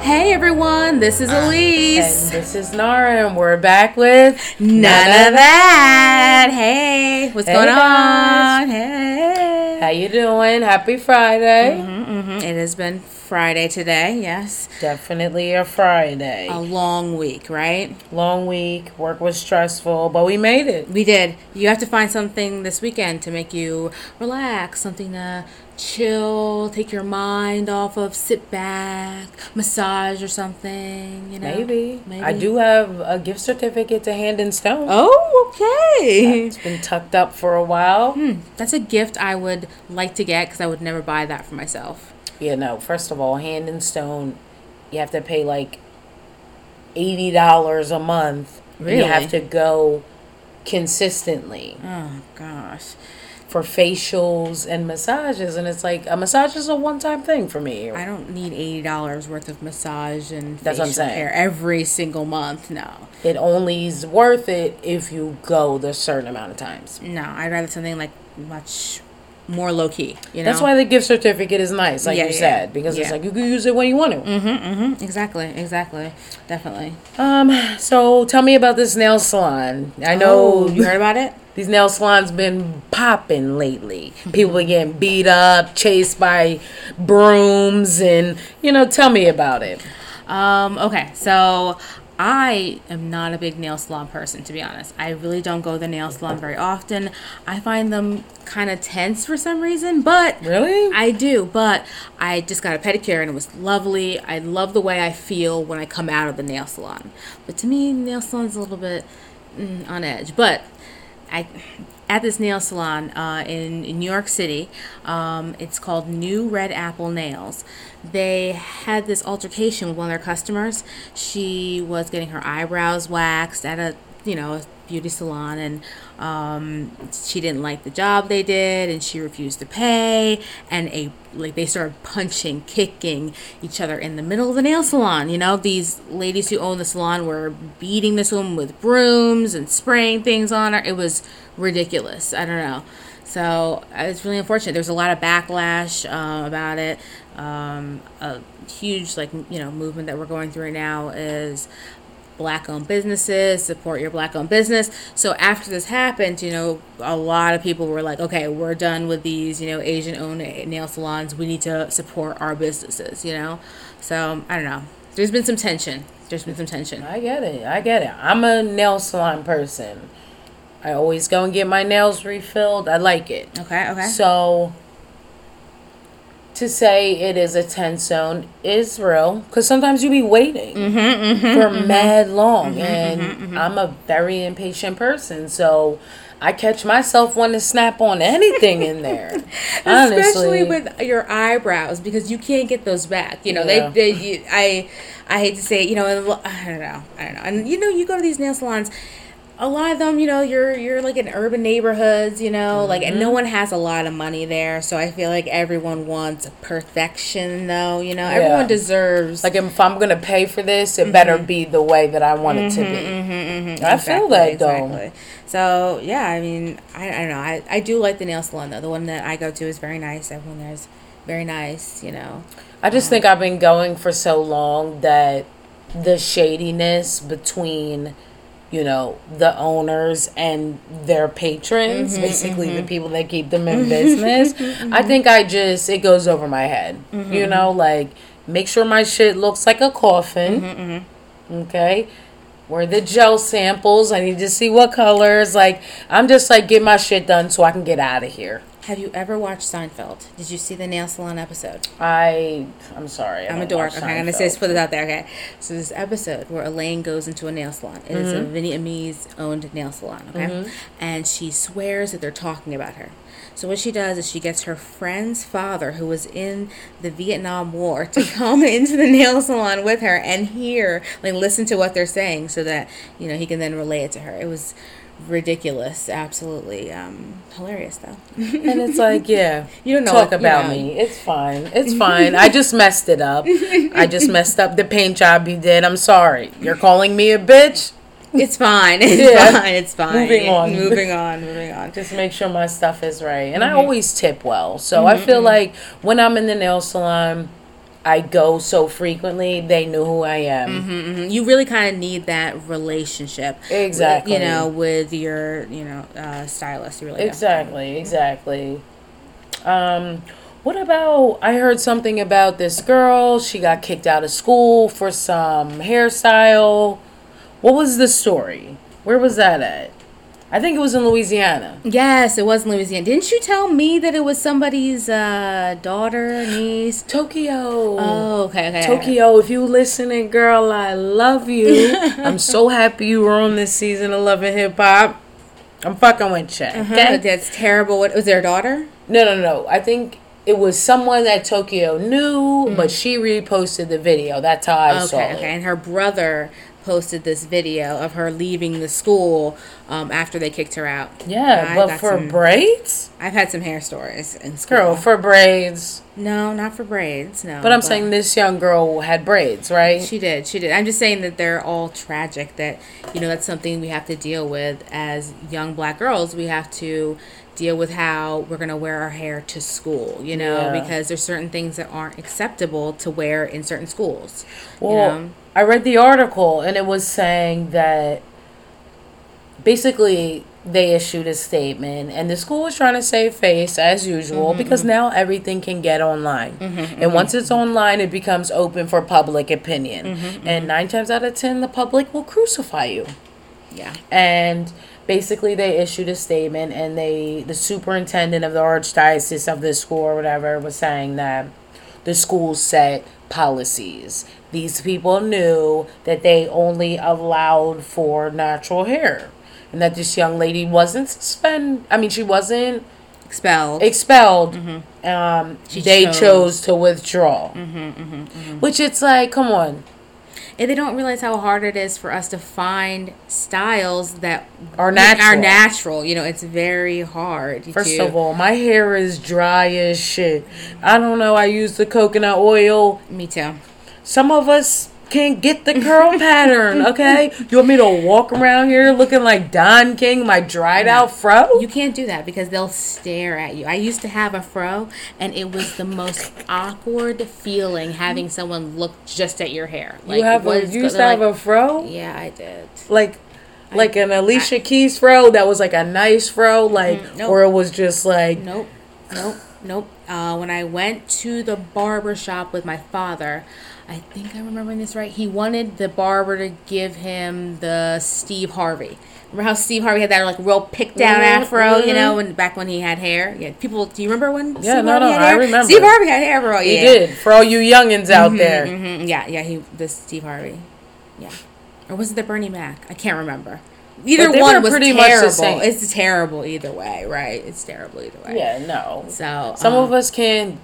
Hey everyone, this is Elise. And this is Nara, and we're back with None of that. Hey, what's Hey, going guys. on? Hey. How you doing? Happy Friday. Mm-hmm. It has been Friday today, yes. Definitely a Friday. A long week, right? Long week. Work was stressful, but we made it. We did. You have to find something this weekend to make you relax, something to chill, take your mind off of, sit back, massage or something, you know? Maybe. I do have a gift certificate to Hand and Stone. Oh, okay. It's been tucked up for a while. Hmm, That's a gift I would like to get because I would never buy that for myself. Yeah, no. First of all, Hand and Stone, you have to pay like eighty dollars a month. and You have to go consistently Oh gosh. For facials and massages, and it's like a massage is a one-time thing for me. I don't need eighty dollars worth of massage and That's what I'm saying. care every single month. No, It only is worth it if you go the certain amount of times. no, I'd rather something like much more low key. You know, That's why the gift certificate is nice, like Yeah, you yeah, said, because it's like you can use it when you want to. Mm-hmm, exactly, exactly, definitely. Um, so tell me about this nail salon. I know Oh, you heard about it? these nail salons been popping lately. People are getting beat up, chased by brooms, and you know, tell me about it. Um, okay, so I am not a big nail salon person, to be honest. I really don't go to the nail salon very often. I find them kind of tense for some reason, but Really? I do, but I just got a pedicure and it was lovely. I love the way I feel when I come out of the nail salon. But to me, nail salon's a little bit mm, on edge. But I at this nail salon uh, in, in New York City, um, it's called New Red Apple Nails. They had this altercation with one of their customers. She was getting her eyebrows waxed at a you know beauty salon and um, she didn't like the job they did and she refused to pay and a like they started punching kicking each other in the middle of the nail salon you know? These ladies who own the salon were beating this woman with brooms and spraying things on her. It was ridiculous. I don't know. So uh, it's really unfortunate. There's a lot of backlash uh, about it. Um, a huge like you know movement that we're going through now is black owned businesses, support your black owned business. So after this happened, you know, a lot of people were like, okay, we're done with these, you know, Asian owned nail salons. We need to support our businesses, you know? So I don't know. There's been some tension. There's been some tension. I get it. I get it. I'm a nail salon person. I always go and get my nails refilled. I like it. Okay, okay. So to say it is a 10 zone is real because sometimes you be waiting mm-hmm, mm-hmm, for mm-hmm. mad long and i'm a very impatient person so i catch myself wanting to snap on anything in there Especially with your eyebrows because you can't get those back. You know, Yeah. they, they you, I I hate to say, it, you know, I don't know. I don't know. And you know, you go to these nail salons a lot of them, you know, you're you're like in urban neighborhoods, you know, like and Mm-hmm. no one has a lot of money there, so I feel like everyone wants perfection though, you know. Everyone deserves like if i'm gonna pay for this it better mm-hmm. be the way that i want it to mm-hmm, be mm-hmm, i feel that though So yeah, I mean, I, I don't know. I, I do like the nail salon though. The one that I go to is very nice. Everyone there is very nice. You know. I just um, think I've been going for so long that the shadiness between, you know, the owners and their patrons, mm-hmm, basically the mm-hmm. people that keep them in mm-hmm. business, I think I just, it goes over my head. You know, like, make sure my shit looks like a coffin. Okay. Where the gel samples, I need to see what colors. Like, I'm just like, get my shit done so I can get out of here. Have you ever watched Seinfeld? Did you see the nail salon episode? I, I'm sorry. I I'm a dork. Okay, I'm gonna say put it out there. Okay, so this episode where Elaine goes into a nail salon. It is a mm-hmm. Vietnamese owned nail salon. Okay, mm-hmm. and she swears that they're talking about her. So what she does is she gets her friend's father, who was in the Vietnam War, to come into the nail salon with her and hear, like, listen to what they're saying, so that you know he can then relay it to her. It was ridiculous, absolutely um, hilarious, though. And it's like, yeah, You don't know talk what- you about know. me. It's fine. It's fine. I just messed it up. I just messed up the paint job you did. I'm sorry. You're calling me a bitch. It's fine. It's Yeah. fine. It's fine. Moving on. Moving on. Moving on. Just make sure my stuff is right. And Mm-hmm. I always tip well. So I feel like when I'm in the nail salon, I go so frequently, they knew who I am. Mhm, You really kind of need that relationship, with- Exactly. You know, with your you know uh, stylist. You really. Exactly, exactly. Um, what about? I heard something about this girl. She got kicked out of school for some hairstyle. What was the story? Where was that at? I think it was in Louisiana. Yes, it was in Louisiana. Didn't you tell me that it was somebody's uh, daughter, niece? Tokyo. Oh, okay, okay. Tokyo, if you listening, girl, I love you. I'm so happy you were on this season of Love and Hip Hop. I'm fucking with you. Uh-huh, Okay? That's terrible. What was their daughter? No, no, no. I think it was someone that Tokyo knew, but she reposted the video. That's how I saw Mm. Okay, it. okay. And her brother posted this video of her leaving the school um, after they kicked her out. Yeah, but for some- braids, I've had some hair stories in school. girl, for braids. no, not for braids. No, But I'm saying this young girl had braids, right? She did. She did. I'm just saying that they're all tragic. That you know that's something we have to deal with as young black girls. We have to deal with how we're gonna wear our hair to school. You know, Yeah. because there's certain things that aren't acceptable to wear in certain schools. Well, you know? I read the article and it was saying that basically they issued a statement and the school was trying to save face as usual mm-hmm, because mm-hmm. now everything can get online. Mm-hmm, and once it's online, it becomes open for public opinion. And nine times out of ten, the public will crucify you. Yeah. And basically they issued a statement and they the superintendent of the archdiocese of the school or whatever was saying that the school set policies. These people knew that they only allowed for natural hair and that this young lady wasn't suspend i mean she wasn't Expelled. expelled. Mm-hmm. Um She they chose. chose, to withdraw. Mm-hmm, mm-hmm, Which it's like come on and they don't realize how hard it is for us to find styles that Are natural. Are natural. You know, it's very hard. First to- of all, my hair is dry as shit. I don't know. I use the coconut oil. me too. Some of us can't get the curl pattern. Okay, you want me to walk around here looking like Don King, my dried out fro? You can't do that because they'll stare at you. I used to have a fro, and it was the most awkward feeling having someone look just at your hair. Like, you have a, you used to have a fro, Yeah, I did. like like an Alicia Keys fro that was like a nice fro, like Mm, nope. or it was just like Nope, nope, nope. Uh, when I went to the barber shop with my father, I think I'm remembering this right. He wanted the barber to give him the Steve Harvey. Remember how Steve Harvey had that like real picked down Mhm, afro, you mhm. know, when back when he had hair. Yeah, people. Do you remember when? Yeah, Steve no, Harvey no, had I hair? remember. Steve Harvey had hair, bro. he yeah. did for all you youngins out there. hmm Yeah, yeah. He this Steve Harvey. Yeah, or was it the Bernie Mac? I can't remember. Either one was pretty much the terrible. It's terrible either way, right? It's terrible either way. Yeah, no. So Some um, of us can,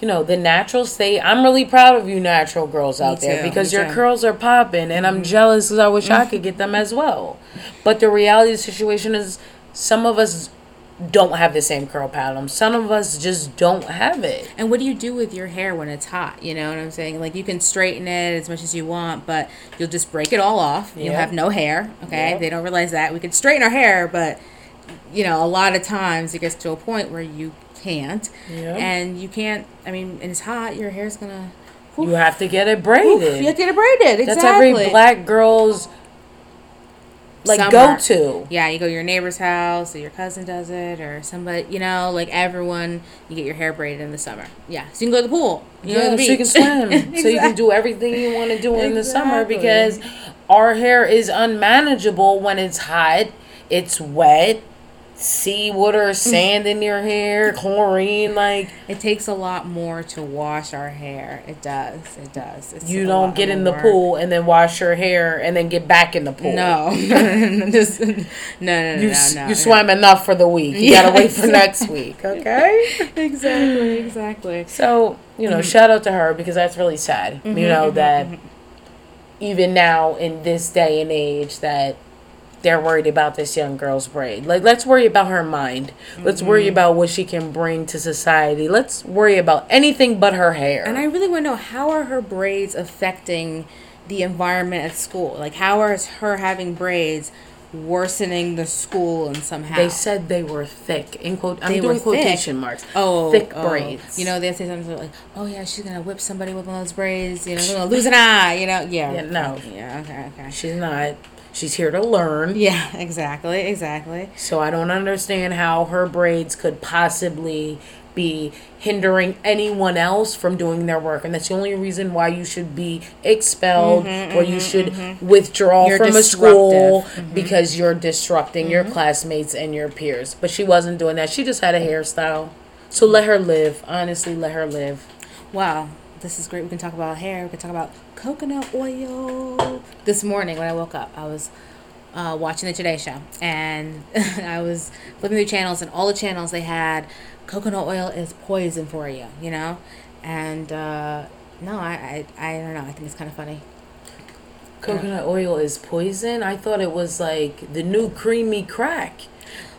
you know, the natural state. I'm really proud of you, natural girls out there, because me your too. curls are popping, and I'm mm-hmm. jealous because I wish I could mm-hmm. get them as well. But the reality of the situation is, some of us don't have the same curl pattern. Some of us just don't have it. And what do you do with your hair when it's hot? You know what I'm saying? Like you can straighten it as much as you want, but you'll just break it all off. You'll have no hair. Okay, Yep. they don't realize that we can straighten our hair, but you know, a lot of times it gets to a point where you can't, Yep. and you can't. I mean, and it's hot. Your hair's gonna. You have to get it braided. you have to get it braided. Exactly. That's every black girl's like go to. Yeah, you go to your neighbor's house, or your cousin does it, or somebody, you know, like everyone, you get your hair braided in the summer. Yeah, so you can go to the pool. You Yeah, the so you can swim. So you can do everything you want to do in the summer because our hair is unmanageable when it's hot, it's wet, seawater, mm-hmm. sand in your hair, chlorine. Like It takes a lot more to wash our hair. It does. It does. It's you don't get in the pool and then wash your hair and then get back in the pool. No, Just- no, no, no, You, no, no, you no. swam enough for the week. You Yeah. gotta wait for next week, okay? Exactly, exactly. So, you know, Mm-hmm. shout out to her because that's really sad. you mm-hmm, know, mm-hmm, that even now in this day and age that they're worried about this young girl's braid. Like let's worry about her mind. Let's worry Mm-hmm. about what she can bring to society. Let's worry about anything but her hair. And I really want to know how are her braids affecting the environment at school? Like, how is her having braids worsening the school and somehow They said they were thick. In quote, I'm They doing were quotation thick. marks. Oh, thick oh. braids. You know, they say something like, "Oh yeah, she's gonna whip somebody with one of those braids. You know, they're gonna lose an eye. You know, yeah, Yeah, no. yeah, okay, okay, she's not. She's here to learn. yeah, exactly, exactly. So I don't understand how her braids could possibly be hindering anyone else from doing their work, and that's the only reason why you should be expelled or you should withdraw Mm-hmm, You're from a school. Mm-hmm. because you're disrupting your classmates and your peers. But she wasn't doing that. She just had a hairstyle. So let her live. Honestly, let her live. Wow, this is great. We can talk about hair. We can talk about coconut oil. This morning when I woke up, I was uh, watching the Today Show, and I was flipping through channels, and all the channels they had coconut oil is poison for you, you know, and uh, no, I, I I don't know. I think it's kind of funny. Coconut oil is poison. I thought it was like the new creamy crack.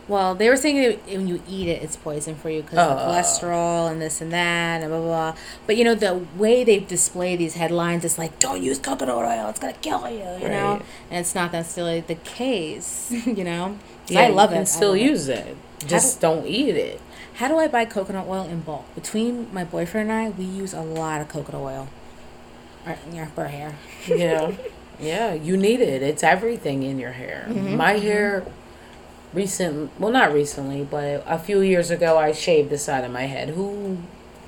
Well, they were saying that when you eat it, it's poison for you because of Oh. cholesterol and this and that and blah, blah, blah. But, you know, the way they display these headlines, it's like, don't use coconut oil, it's going to kill you, you know? And it's not necessarily the case, you know? Yeah, I love you it. can I still love it. use it. Just don't eat it. How do I buy coconut oil in bulk? Between my boyfriend and I, we use a lot of coconut oil. Our, yeah, for our hair. Yeah. yeah, you need it. It's everything in your hair. Mm-hmm, My hair recent well not recently, but a few years ago I shaved the side of my head. Who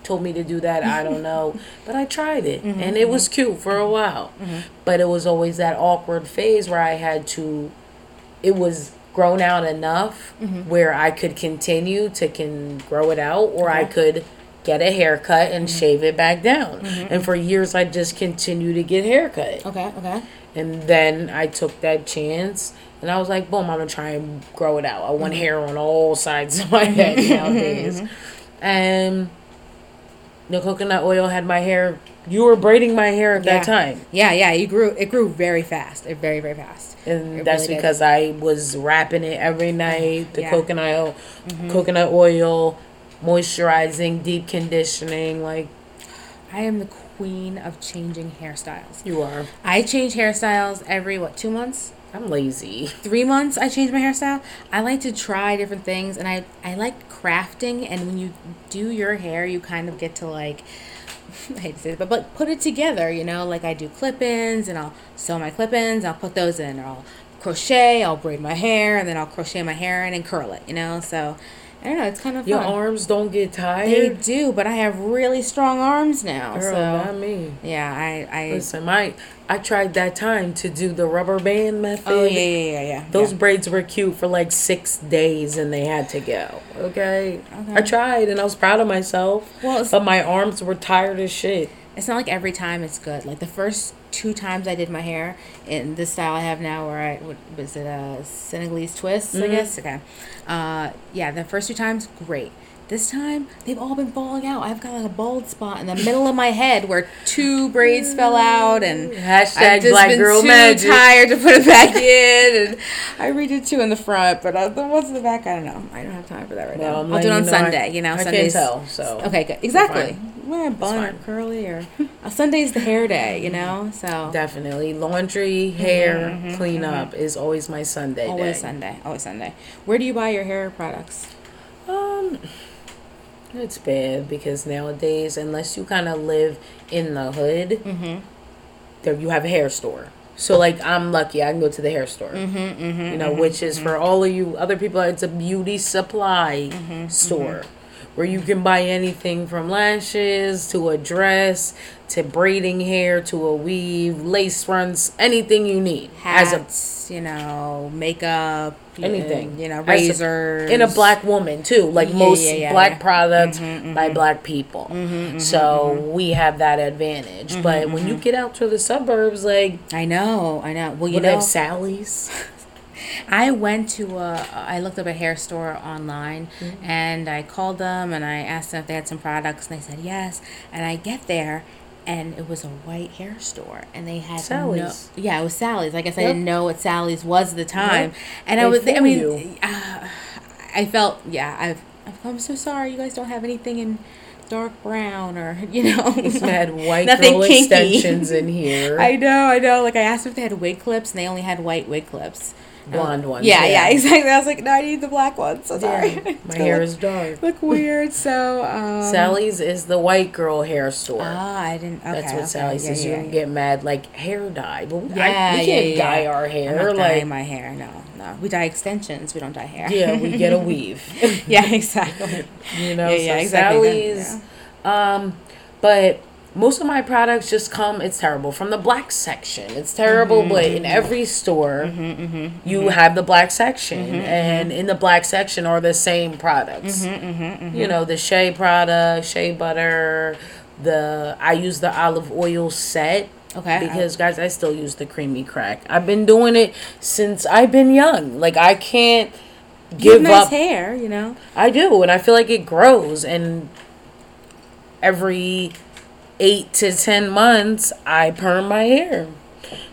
told me to do that? I don't know. But I tried it Mm-hmm, and it was cute for a while. But it was always that awkward phase where I had to it was grown out enough Mm-hmm. where I could continue to can grow it out or I could get a haircut and Mm-hmm. shave it back down. And for years I just continued to get haircut. Okay, okay. And then I took that chance and I was like, boom, I'm gonna try and grow it out. I want mm-hmm. hair on all sides of my head nowadays. Mm-hmm. And the coconut oil had my hair you were braiding my hair at Yeah. that time. Yeah, yeah, you grew, it grew very fast. It very, very fast. And It that's really did. because I was wrapping it every mm-hmm. night, the Yeah. Mm-hmm. coconut oil, coconut oil, moisturizing, deep conditioning, like I am the queen of changing hairstyles. you are. I change hairstyles every what two months, I'm lazy. three months. I change my hairstyle. I like to try different things, and I I like crafting. And when you do your hair, you kind of get to like. I hate to say it, but, but put it together, you know, like I do clip-ins and I'll sew my clip-ins, I'll put those in, or I'll crochet, I'll braid my hair, and then I'll crochet my hair in and curl it, you know, so I don't know, it's kind of Your fun. arms don't get tired. They do, but I have really strong arms now, Girl, so not me. yeah, I, I Listen, my I tried that time to do the rubber band method. Oh yeah, yeah, yeah, yeah. Those yeah. braids were cute for like six days and they had to go. Okay. Okay. I tried and I was proud of myself. Well, but my arms were tired as shit. It's not like every time it's good. Like the first two times I did my hair in this style I have now, where I what was it a Senegalese twist? I guess. Okay. Uh, yeah, the first two times great. This time they've all been falling out. I've got a bald spot in the middle of my head where two braids fell out, and Hashtag I've just black been girl too magic. tired to put it back in. And I redid two in the front, but uh, the ones in the back, I don't know. I don't have time for that right Well, now. I'll do it on you know I- Sunday. you know, I Sundays. tell, so okay, good. Exactly. Wear a bun or curly or uh, Sunday's the hair day. You know, so Definitely. Laundry, hair, cleanup is always my Sunday Mm-hmm, always day. Sunday. Always Sunday. Where do you buy your hair products? Um, it's bad because nowadays, unless you kind of live in the hood, Mm-hmm. there you have a hair store. So like I'm lucky, I can go to the hair store. Mm-hmm, you know, which is for all of you other people, it's a beauty supply Mm-hmm, store where you can buy anything from lashes to a dress to braiding hair to a weave, lace fronts, anything you need as a You know, makeup, anything you know, razors. in a black woman too like Yeah, most yeah, yeah, black yeah. Mm-hmm, products by black people so we have that advantage Mm-hmm, but when you get out to the suburbs like I know, I know. Well, you know, have sally's I went to a, I looked up a hair store online Mm-hmm. and I called them and I asked them if they had some products and they said yes. And I get there and it was a white hair store and they had Sally's. No, yeah, it was Sally's. I guess I didn't know what Sally's was at the time. Yep. And I was, I mean, uh, I felt, yeah, I've, I've, I'm so sorry. You guys don't have anything in dark brown or, you know. It's had white Nothing girl kinky. extensions in here I know, I know. Like I asked if they had wig clips, and they only had white wig clips. Blonde ones. Yeah, yeah, exactly. I was like, no, I need the black one. So sorry. Yeah, my hair look- is dark. look weird. So um, Sally's is the white girl hair store. Ah, I didn't. Okay, That's what okay. Sally yeah, says. yeah, you can yeah. get mad like hair dye, but we, Yeah, I, we yeah, can't yeah. dye our I'm hair. not Like, dyeing my hair. No, no. We dye extensions. We don't dye hair. yeah, we get a weave. yeah, exactly. you know, Yeah, yeah, so exactly. Sally's. Um, but most of my products just come. It's terrible from the black section. It's terrible, Mm-hmm, but in every store, you have the black section, Mm-hmm, and in the black section are the same products. Mm-hmm, You know, the shea product, shea butter. The I use the olive oil set. Okay. Because guys, I still use the creamy crack. I've been doing it since I've been young. Like I can't You give have nice up. hair, you know. I do, and I feel like it grows. And every eight to ten months, I perm my hair.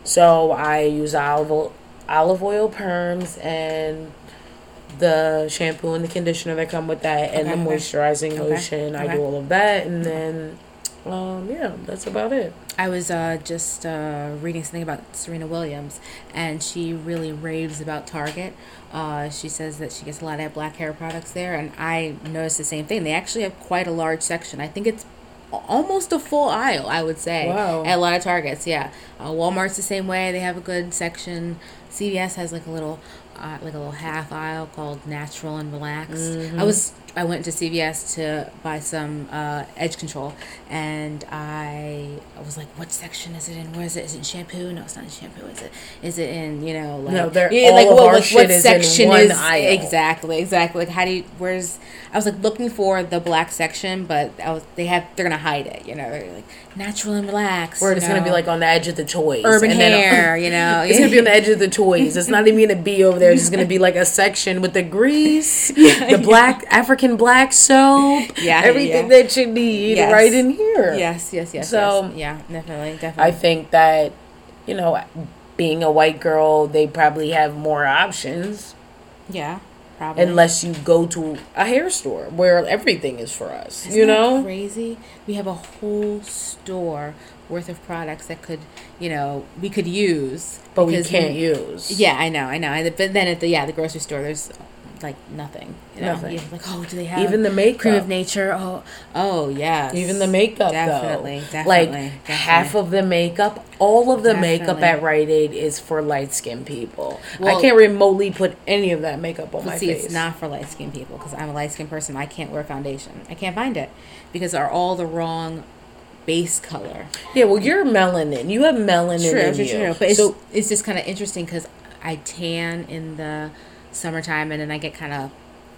So I use olive oil, olive oil perms and the shampoo and the conditioner that come with that, and Okay, the okay. moisturizing Okay, lotion. I do all of that, and then, um, yeah, that's about it. I was uh, just uh, reading something about Serena Williams, and she really raves about Target. Uh, she says that she gets a lot of black hair products there, and I noticed the same thing. They actually have quite a large section. I think it's almost a full aisle, I would say. Wow. At a lot of Targets, yeah. Uh, Walmart's the same way. They have a good section. CVS has like a little, uh, like a little half aisle called Natural and Relaxed. I was I went to CVS to buy some uh, edge control, and I, I was like, "What section is it in? Where is it? Is it in shampoo? No, it's not in shampoo. Is it? Is it in you know like No, they're- yeah, all of our shit is in one aisle. exactly exactly like how do you where's I was like looking for the black section, but I was they have they're gonna hide it. You know, they're like natural and relaxed. You it's gonna be like on the edge of the toys. urban and then- hair. you know, It's gonna be on the edge of the toys. It's not even gonna be over there. It's just gonna be like a section with the grease, the black African black soap, Yeah, everything yeah. that you need Yes. right in here. yes, yes, yes. So- yes. yeah, definitely, definitely. I think that, you know, being a white girl, they probably have more options yeah, probably. unless you go to a hair store where everything is for us. Isn't you know, crazy. We have a whole store worth of products that could, you know, we could use, but we can't use. Yeah, I know, I know. But then at the yeah the grocery store, there's like nothing. You know? Nothing. You're like, oh, do they have Even the makeup. Creme of Nature? Oh, oh yes. Even the makeup, Definitely, though. definitely, like definitely. half of the makeup, all of the makeup at Rite Aid is for light skinned people. Well- I can't remotely put any of that makeup on my see, face. it's not for light skinned people because I'm a light skinned person. I can't wear foundation. I can't find it because they're all the wrong base color. Yeah, well, you're melanin. You have melanin True, in true, you. true. But it's, so it's just kind of interesting because I tan in the summertime and then I get kind of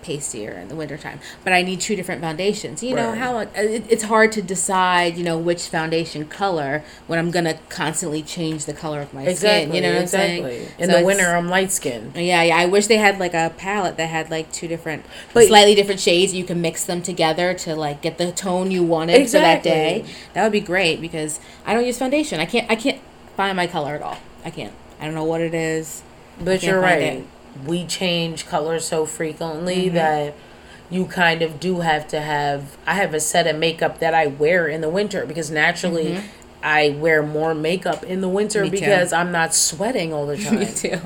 pastier in the wintertime. But I need two different foundations. You know Right. how it, it, it's hard to decide, you know, which foundation color when I'm gonna constantly change the color of my exactly, skin. You know what exactly. I'm saying? In So the winter, I'm light skinned. Yeah, yeah. I wish they had like a palette that had like two different, But- slightly different shades. You can mix them together to like get the tone you wanted for that day. That would be great because I don't use foundation. I can't. I can't find my color at all. I can't. I don't know what it is. But you're right. it. We change colors so frequently Mm-hmm. that you kind of do have to have. I have a set of makeup that I wear in the winter because naturally. I wear more makeup in the winter Mm-hmm. Me too. because I'm not sweating all the time. Me too.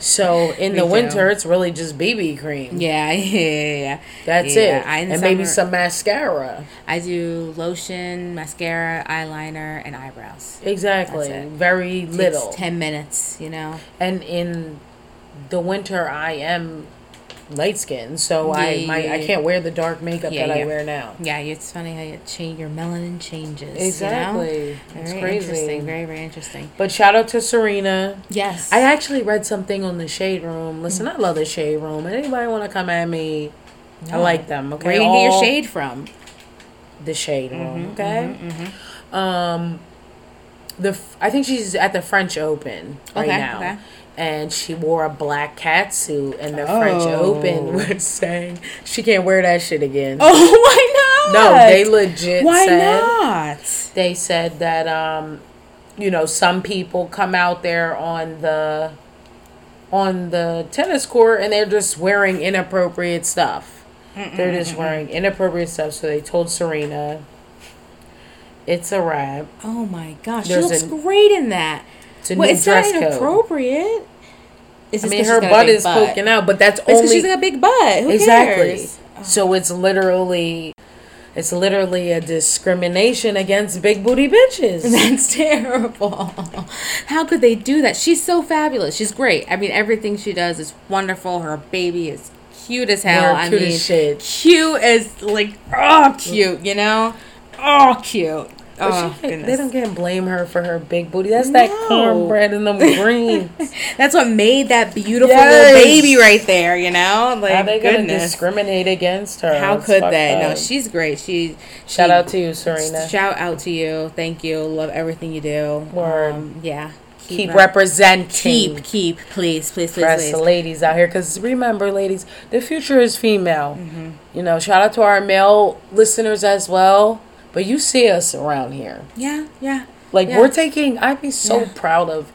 So in Me the too. winter, it's really just BB cream. yeah, yeah, yeah. That's Yeah, it. I- and maybe some mascara. I do lotion, mascara, eyeliner, and eyebrows. Exactly. Very little. ten minutes. You know. and in the winter, I am light skinned, so I Yeah, my I can't wear the dark makeup Yeah, that yeah. I wear now. Yeah, it's funny how you change your melanin changes. you know? Exactly. It's Very crazy. interesting. Very very interesting. But shout out to Serena. Yes. I actually read something on the Shade Room. Listen, I love the Shade Room. Anybody want to come at me? I like them. Okay, Where you get your shade from? The Shade Room. Okay. mm-hmm. Um, the I think she's at the French Open right Okay, now. okay. And she wore a black cat suit, and the French Oh. Open was saying she can't wear that shit again. Oh, why not? No, they legit Why said not? they said that um, you know, some people come out there on the on the tennis court and they're just wearing inappropriate stuff. They're just wearing inappropriate stuff. So they told Serena, "It's a wrap. Oh my gosh, There's she looks a- great in that. It's a well, new it's dress not code." inappropriate. It's I mean, her she's got a butt is butt. poking out, but that's only she's got a big butt. Who exactly. cares? Oh. So it's literally, it's literally a discrimination against big booty bitches. That's terrible. How could they do that? She's so fabulous. She's great. I mean, everything she does is wonderful. Her baby is cute as hell. I cute mean, as shit. cute as like oh, cute. You know, oh, cute. Oh, they don't can't blame her for her big booty. That's that cornbread and them greens. That's what made that beautiful Yes. little baby right there. You know, like How they gonna goodness. discriminate against her? How could they? No, she's great. She Shout she- out to you, Serena. Shout out to you. Thank you. Love everything you do. Word. Um, yeah. Keep up. representing. Keep, keep, please, please, please. the ladies out here because remember ladies the future is female Mm-hmm. you know shout out to our male listeners as well but you see us around here Yeah, yeah. like Yeah. we're taking i'd be so Yeah. proud of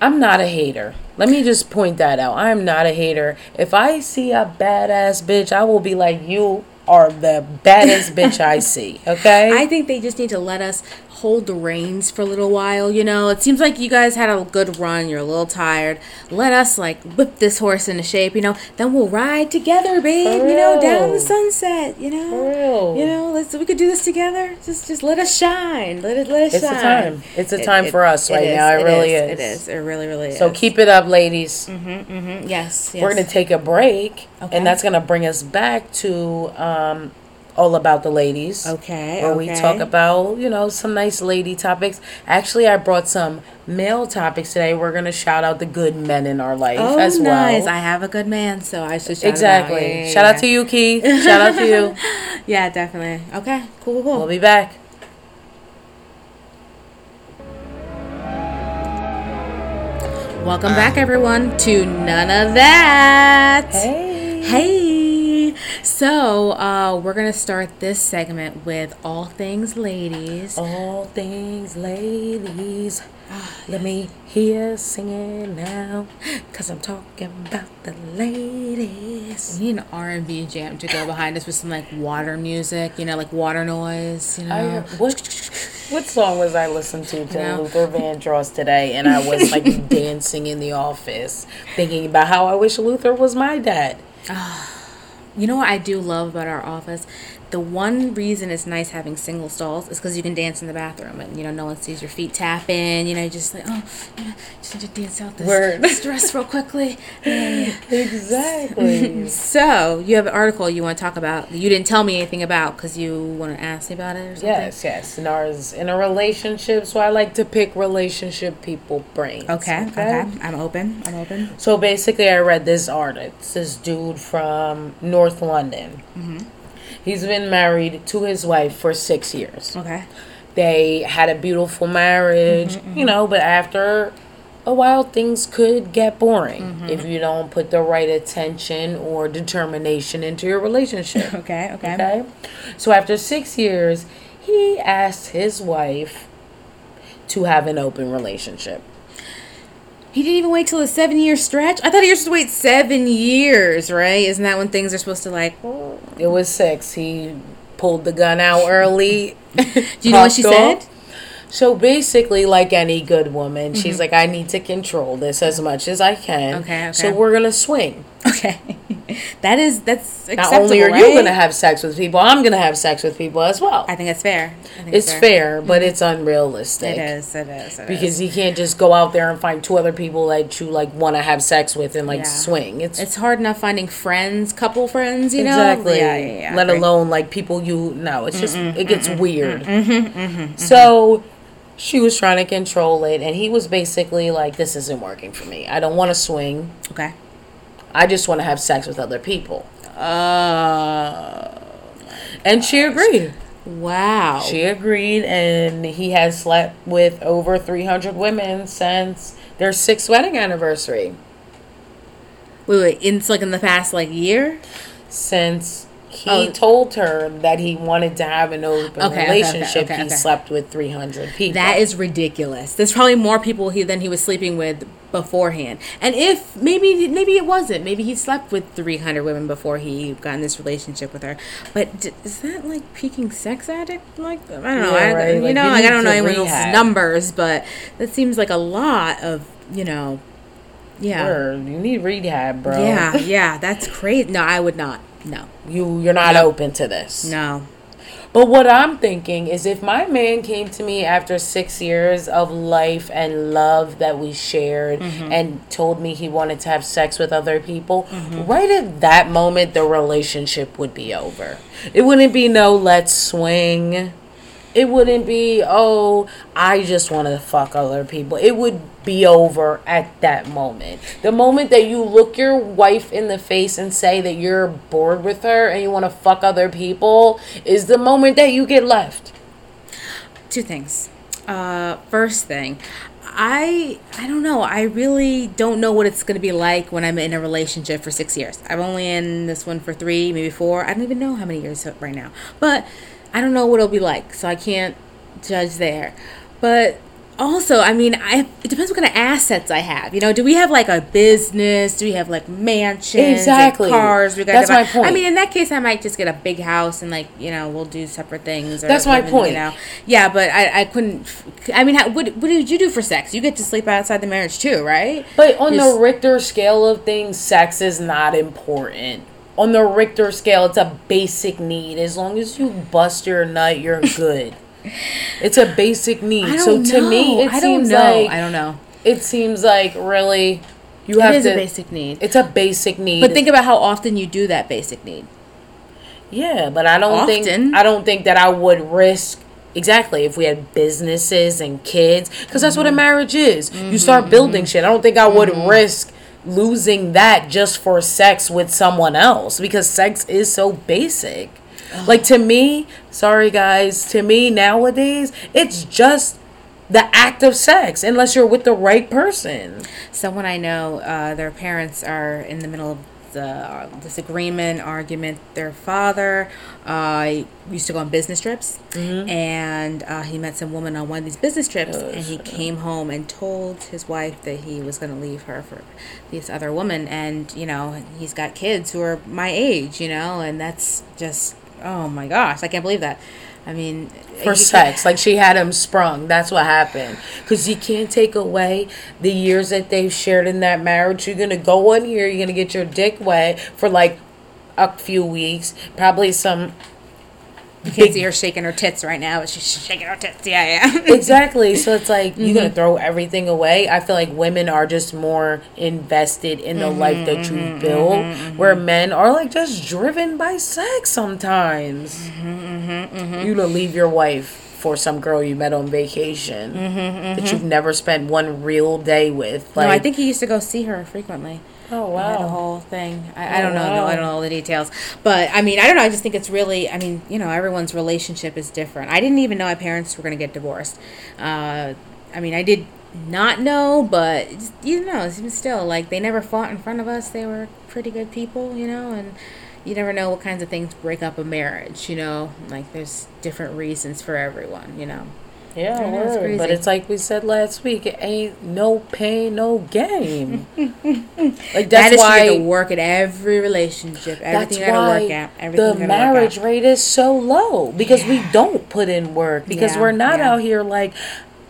i'm not a hater let me just point that out i'm not a hater if i see a badass bitch i will be like you are the baddest bitch i see okay I think they just need to let us hold the reins for a little while. You know, it seems like you guys had a good run. You're a little tired. Let us like whip this horse into shape. You know, then we'll ride together, babe. You know, down the sunset. You know, For real. You know, let's we could do this together. Just just let us shine. Let it let us It's a shine. time. It's a time for us right now. It really is. It is. It really really so is. So keep it up ladies Mm-hmm. Yes, yes. We're to take a break, Okay. and that's to bring us back to um, All About the Ladies. Okay. Where we talk about, you know, some nice lady topics. Actually, I brought some male topics today. We're going to shout out the good men in our life Oh, as well. nice. I have a good man, so I should shout exactly. Out. Yeah, yeah, shout yeah. out to you, Keith. shout out to you. Yeah, definitely. Okay, cool, cool, cool. We'll be back. Welcome back, everyone, to None of That. Hey. Hey. So, uh, we're going to start this segment with all things ladies. All things ladies. Let me hear singing now, cause I'm talking about the ladies. We need an R&B jam to go behind us with some like water music, you know, like water noise, you know. I, what what song was I listening to to know? Luther Vandross today? And I was like dancing in the office, thinking about how I wish Luther was my dad. You know what I do love about our office? The one reason it's nice having single stalls is because you can dance in the bathroom and you know no one sees your feet tapping. You know, just like oh, yeah, just need to dance out this, Word. this dress real quickly. Yeah, yeah. Exactly. So you have an article you want to talk about. You didn't tell me anything about because you want to ask me about it or something. yes, yes. And ours in a relationship, so I like to pick relationship people brains. Okay, okay. I'm open. I'm open. So basically, I read this article. It's this dude from North London. Mm-hmm. He's been married to his wife for six years. Okay. They had a beautiful marriage, mm-hmm, you mm-hmm. know, but after a while, things could get boring mm-hmm. if you don't put the right attention or determination into your relationship. Okay. Okay. Okay? So after six years, he asked his wife to have an open relationship. He didn't even wait till a seven year stretch. I thought he was supposed to wait seven years, right? Isn't that when things are supposed to like? Do It was six. He pulled the gun out early. Do you know what she popped said? So basically, like any good woman, she's like, I need to control this as much as I can. Mm-hmm. Okay, okay. So we're gonna swing. Okay, that is that's Not acceptable. only are right? you gonna have sex with people, I'm gonna have sex with people as well. I think that's fair. Think it's fair, but mm-hmm. it's unrealistic. It is. It is. It Because is. you can't just go out there and find two other people that you like want to have sex with and like Yeah. swing. It's, it's hard enough finding friends, couple friends. You know. exactly. Yeah, yeah, yeah. Let Agree. alone like people you know. It's just mm-hmm, it gets mm-hmm, weird. So she was trying to control it, and he was basically like, "This isn't working for me. I don't want to swing. Okay. I just want to have sex with other people." Uh. And she agreed. Wow. She agreed, and he has slept with over 300 women since their sixth wedding anniversary. wait, wait. In, it's like in the past like year. Since he Oh. told her that he wanted to have an open Okay, okay, okay, relationship, okay, he slept with 300 people. That is ridiculous. There's probably more people he than he was sleeping with beforehand. And if maybe maybe it wasn't, maybe he slept with 300 women before he got in this relationship with her. But d- is that like peaking sex addict? Like I don't know. Yeah, I, right. You Like, know, you like I don't know to anyone else's numbers, but that seems like a lot of you know. Yeah. Word. You need rehab, bro. Yeah, yeah, that's crazy. No, I would not. No, You you're not open to this. no. But what I'm thinking is if my man came to me after six years of life and love that we shared Mm-hmm. and told me he wanted to have sex with other people, right at that moment, the relationship would be over. It wouldn't be no let's swing. It wouldn't be, oh, I just want to fuck other people. It would be over at that moment. The moment that you look your wife in the face and say that you're bored with her and you want to fuck other people is the moment that you get left. Two things. Uh, first thing, I I don't know. I really don't know what it's gonna be like when I'm in a relationship for six years. I'm only in this one for three, maybe four. I don't even know how many years right now. But I don't know what it'll be like, so I can't judge there. But also, I mean, I it depends what kind of assets I have. You know, do we have like a business? Do we have like mansions, and Exactly. cars? We That's my point. I mean, in that case, I might just get a big house and like you know we'll do separate things. Or That's my point. You know, yeah, but I, I couldn't. I mean, how, what what did you do for sex? You get to sleep outside the marriage too, right? But on Just- the Richter scale of things, sex is not important. On the Richter scale, it's a basic need. As long as you bust your nut, you're good. It's a basic need. So to me, it I don't seems know. like I don't know. it seems like really you It have is to. a basic need. It's a basic need. But think about how often you do that basic need. Yeah, but I don't Often. think I don't think that I would risk exactly if we had businesses and kids because that's what Mm-hmm. a marriage is. You mm-hmm. start building mm-hmm. shit. I don't think I would mm-hmm. risk losing that just for sex with someone else because sex is so basic. Like to me, sorry guys, to me nowadays it's just the act of sex unless you're with the right person. Someone I know, uh, their parents are in the middle of the uh, disagreement, argument. Their father uh, used to go on business trips, and uh, he met some woman on one of these business trips, and he came home and told his wife that he was going to leave her for this other woman, and you know he's got kids who are my age, you know, and that's just oh my gosh, I can't believe that. I mean, for sex. Like she had him sprung. That's what happened. Because you can't take away the years that they've shared in that marriage. You're going to go in here, you're going to get your dick wet for like a few weeks. Probably some. You can't see her shaking her tits right now, but she's shaking her tits. Yeah, yeah. Exactly. So it's like you're Mm-hmm. to throw everything away. I feel like women are just more invested in the Mm-hmm, life that you mm-hmm, build, mm-hmm, mm-hmm. where men are like just driven by sex sometimes. Mm-hmm, You to leave your wife for some girl you met on vacation that you've never spent one real day with. Like, no, I think he used to go see her frequently. Oh wow! the whole thing. I, I Oh, don't know. No. I don't know all the details. But I mean, I don't know. I just think it's really. I mean, you know, everyone's relationship is different. I didn't even know my parents were going to get divorced. Uh, I mean, I did not know, but you know, even still like they never fought in front of us. They were pretty good people, you know, and you never know what kinds of things break up a marriage. You know, like there's different reasons for everyone. You know. Yeah, know, it's word. but it's like we said last week. It ain't no pain, no game. like that's That is why. you to work at every relationship. Everything That's you gotta why work at. Everything the you gotta work marriage rate is so low because we don't put in work because Yeah, we're not yeah. out here like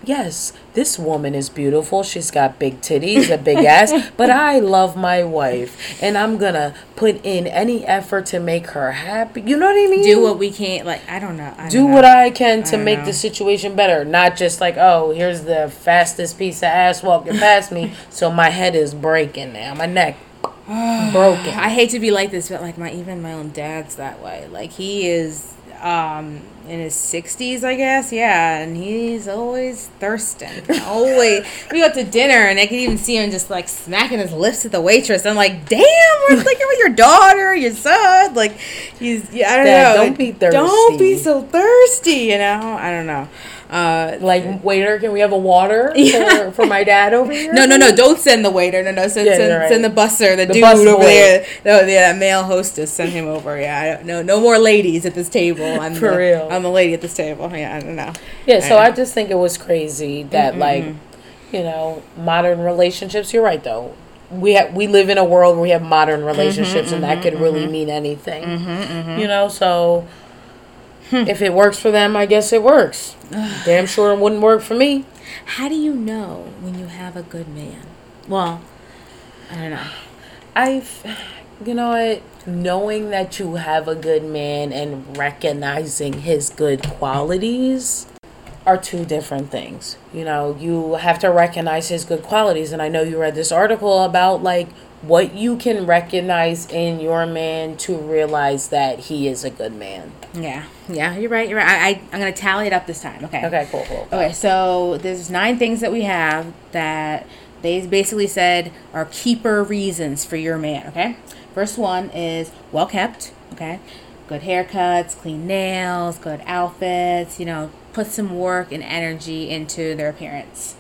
yes this woman is beautiful she's got big titties a big ass but i love my wife and i'm gonna put in any effort to make her happy you know what i mean do what we can't. Like I don't know. I do don't know. what I can to don't make know. the situation better. Not just like, oh, here's the fastest piece of ass walking past me, so my head is breaking now. My neck broken. I hate to be like this, but like my even my own dad's that way. Like he is um in his sixties, I guess. Yeah, and he's always thirsting. always. We go to dinner, and I can even see him just like smacking his lips at the waitress. I'm like, damn, we're like with your daughter, your son. Like he's. Yeah, I don't Dad, know. don't be thirsty. Don't be so thirsty. You know. I don't know. Uh, Like, waiter, can we have a water Yeah. for, for my dad over here? No, no, no! Don't send the waiter. No, no, send Yeah, send, right. send the busser, the, The dude bus over boy. there. No, yeah, that male hostess. Send him over. Yeah, I don't, know. no more ladies at this table. I'm For the, real. I'm the lady at this table. Yeah, I don't know. Yeah, so I I just think it was crazy that mm-hmm, like, mm-hmm. you know, modern relationships. You're right though. We have we live in a world where we have modern mm-hmm, relationships, and that could really mean anything. You know, so if it works for them, I guess it works. Damn sure it wouldn't work for me. How do you know when you have a good man? Well, I don't know. I've, you know what? Knowing that you have a good man and recognizing his good qualities are two different things. You know, you have to recognize his good qualities. And I know you read this article about like what you can recognize in your man to realize that he is a good man. Yeah, yeah, you're right. You're right. I, I I'm gonna tally it up this time. Okay. Okay, cool, cool. Okay, so there's nine things that we have that they basically said are keeper reasons for your man. Okay. First one is well kept. Okay. Good haircuts, clean nails, good outfits. You know, put some work and energy into their appearance.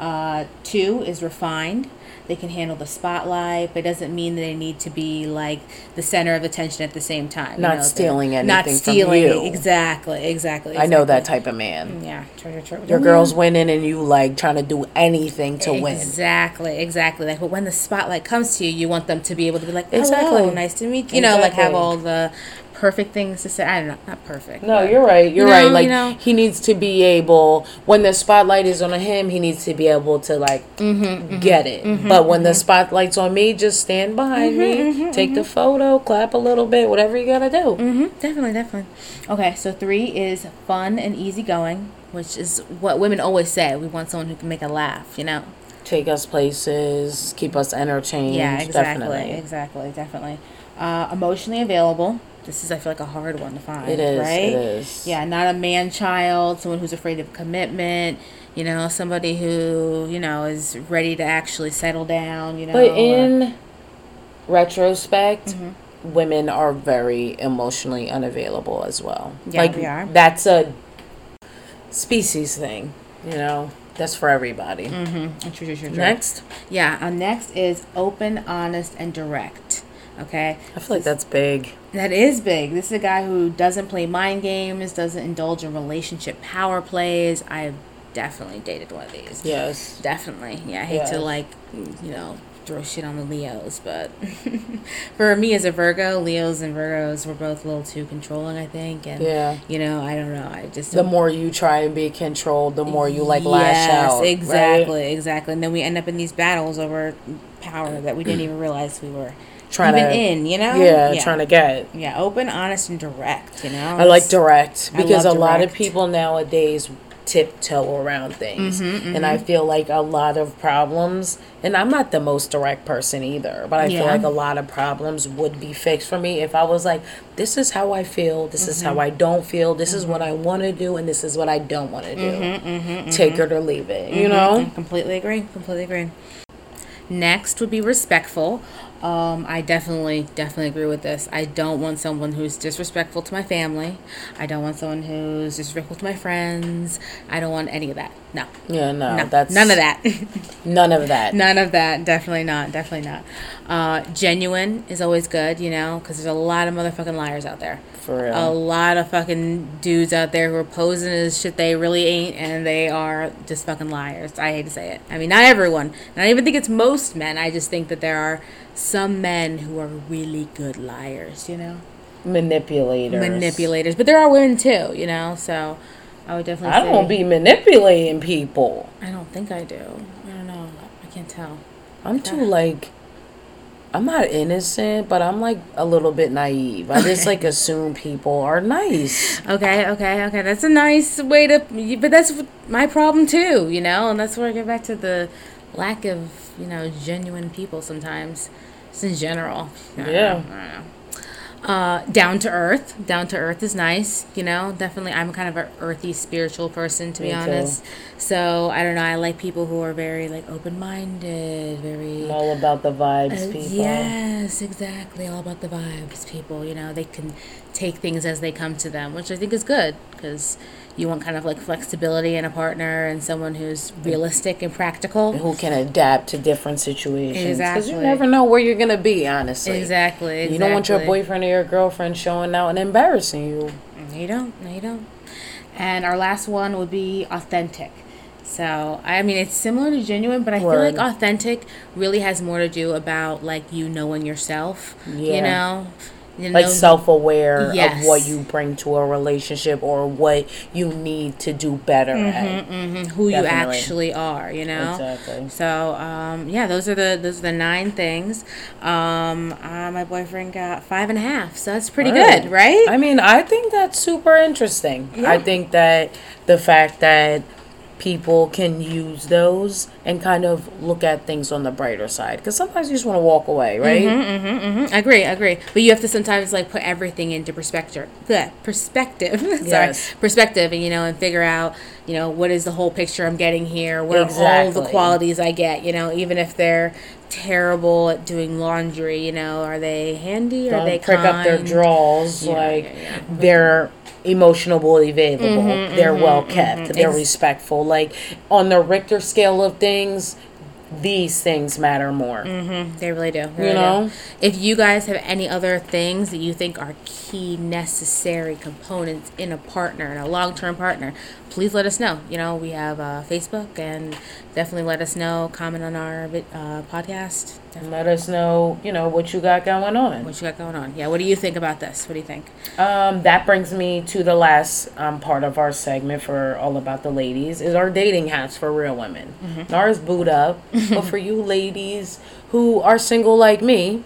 Uh, two is refined. They can handle the spotlight, but it doesn't mean they need to be like the center of attention at the same time. you Not know, stealing they're- Not anything from stealing. you. Exactly. Exactly. I know that type of man. Yeah. True, true, true. Your girl's winning and you like trying to do anything to win. Exactly, exactly. Like, but when the spotlight comes to you, you want them to be able to be like, Exactly. "Hello, nice to meet you." You know, like have all the perfect things to say. I don't know, not perfect. No, but- you're right. You're You know, right. Like you know. he needs to be able when the spotlight is on him, he needs to be able to like Mm-hmm, mm-hmm get it. Mm-hmm, but when the mm-hmm. spotlight's on me, just stand behind me, take the photo, clap a little bit, whatever you gotta do. definitely, definitely. Okay, so three is fun and easygoing, which is what women always say. We want someone who can make a laugh. You know. Take us places, keep us entertained. Yeah, exactly, Definitely. exactly, definitely. Uh, emotionally available. This is, I feel like, a hard one to find. It is, right? is. Yeah, not a man child, someone who's afraid of commitment. You know, somebody who you know is ready to actually settle down. You know, But or- in retrospect, Mm-hmm. women are very emotionally unavailable as well. Yeah, like we are. that's a species thing, you know. That's for everybody. Mhm, true, true, true, true. Next, yeah. Uh, next is open, honest, and direct. Okay, I feel like that's big. That is big. This is a guy who doesn't play mind games, doesn't indulge in relationship power plays. I've definitely dated one of these. Yes. Definitely. Yeah, I hate Yes. to like, you know, throw shit on the Leos, but for me as a Virgo, Leos and Virgos were both a little too controlling, I think. And, Yeah. you know, I don't know. I just The more you try and be controlled, the more you like lash Yes, out. right? Exactly, exactly. And then we end up in these battles over power that we didn't even realize we were Trying even to, in, you know? yeah, trying to get. Yeah, open, honest, and direct, you know? I like direct because a love lot of people nowadays tiptoe around things. Mm-hmm, And I feel like a lot of problems, and I'm not the most direct person either, but I feel like a lot of problems would be fixed for me if I was like, this is how I feel, this is Mm-hmm. how I don't feel, this is what I want to do, and this is what I don't want to do. Mm-hmm, Take it or leave it, you know? Completely agree. Completely agree. Next would be respectful. Um, I definitely, definitely agree with this. I don't want someone who's disrespectful to my family. I don't want someone who's disrespectful to my friends. I don't want any of that. No. Yeah, no, No, that's none of that. None of that. None of that. Definitely not. Definitely not. Uh, genuine is always good, you know, because there's a lot of motherfucking liars out there. For real. A lot of fucking dudes out there who are posing as shit they really ain't, and they are just fucking liars. I hate to say it. I mean, not everyone. And I don't even think it's most men. I just think that there are some men who are really good liars, you know? Manipulators. Manipulators. But there are women too, you know? So I would definitely I don't be manipulating people. I don't think I do. I don't know. I can't tell. I'm too like I'm not innocent, but I'm like a little bit naive. I just like assume people are nice. Okay, okay, okay. That's a nice way to, but that's my problem too, you know. And that's where I get back to the lack of, you know, genuine people sometimes, just in general. I Yeah. know, I don't know. Uh, down to earth. Down to earth is nice, you know. Definitely, I'm kind of an earthy, spiritual person, to be Me too. honest. So I don't know. I like people who are very like open-minded, very. I'm all about the vibes, Uh, people. Yes, exactly. All about the vibes, people. You know, they can take things as they come to them, which I think is good because you want kind of like flexibility in a partner and someone who's realistic and practical. Who can adapt to different situations. Because you never know where you're going to be, honestly. Exactly, exactly. You don't want your boyfriend or your girlfriend showing out and embarrassing you. You don't. No, you don't. And our last one would be authentic. So, I mean, it's similar to genuine, but I feel like authentic really has more to do about like you knowing yourself. Yeah. You know, You like know- self-aware Yes. of what you bring to a relationship or what you need to do better at. who you actually are, you know. Exactly. So um, yeah, those are the those are the nine things. Um, uh, my boyfriend got five and a half, so that's pretty Right. good, right? I mean, I think that's super interesting. Yeah. I think that the fact that people can use those and kind of look at things on the brighter side because sometimes you just want to walk away, right? mm-hmm, I agree, I agree. But you have to sometimes like put everything into perspective. Bleh, perspective. Sorry, Yes. perspective, and you know, and figure out, you know, what is the whole picture I'm getting here? What are all the qualities I get? You know, even if they're terrible at doing laundry, you know, are they handy? Are Don't they prick up their drawers Yeah, like yeah, yeah. they're emotionally available they're well kept they're Ex- respectful like on the richter scale of things these things matter more They really do. they You really do. know? if you guys have any other things that you think are key, necessary components in a partner, in a long term partner, please let us know. You know, we have uh, Facebook and definitely let us know. Comment on our uh, podcast. And let us know you know what you got going on What you got going on? Yeah, what do you think about this? What do you think? Um, that brings me to the last um, part of our segment for all about the ladies is our dating hats for real women. Mm-hmm. Ours boot up, but for you ladies who are single like me,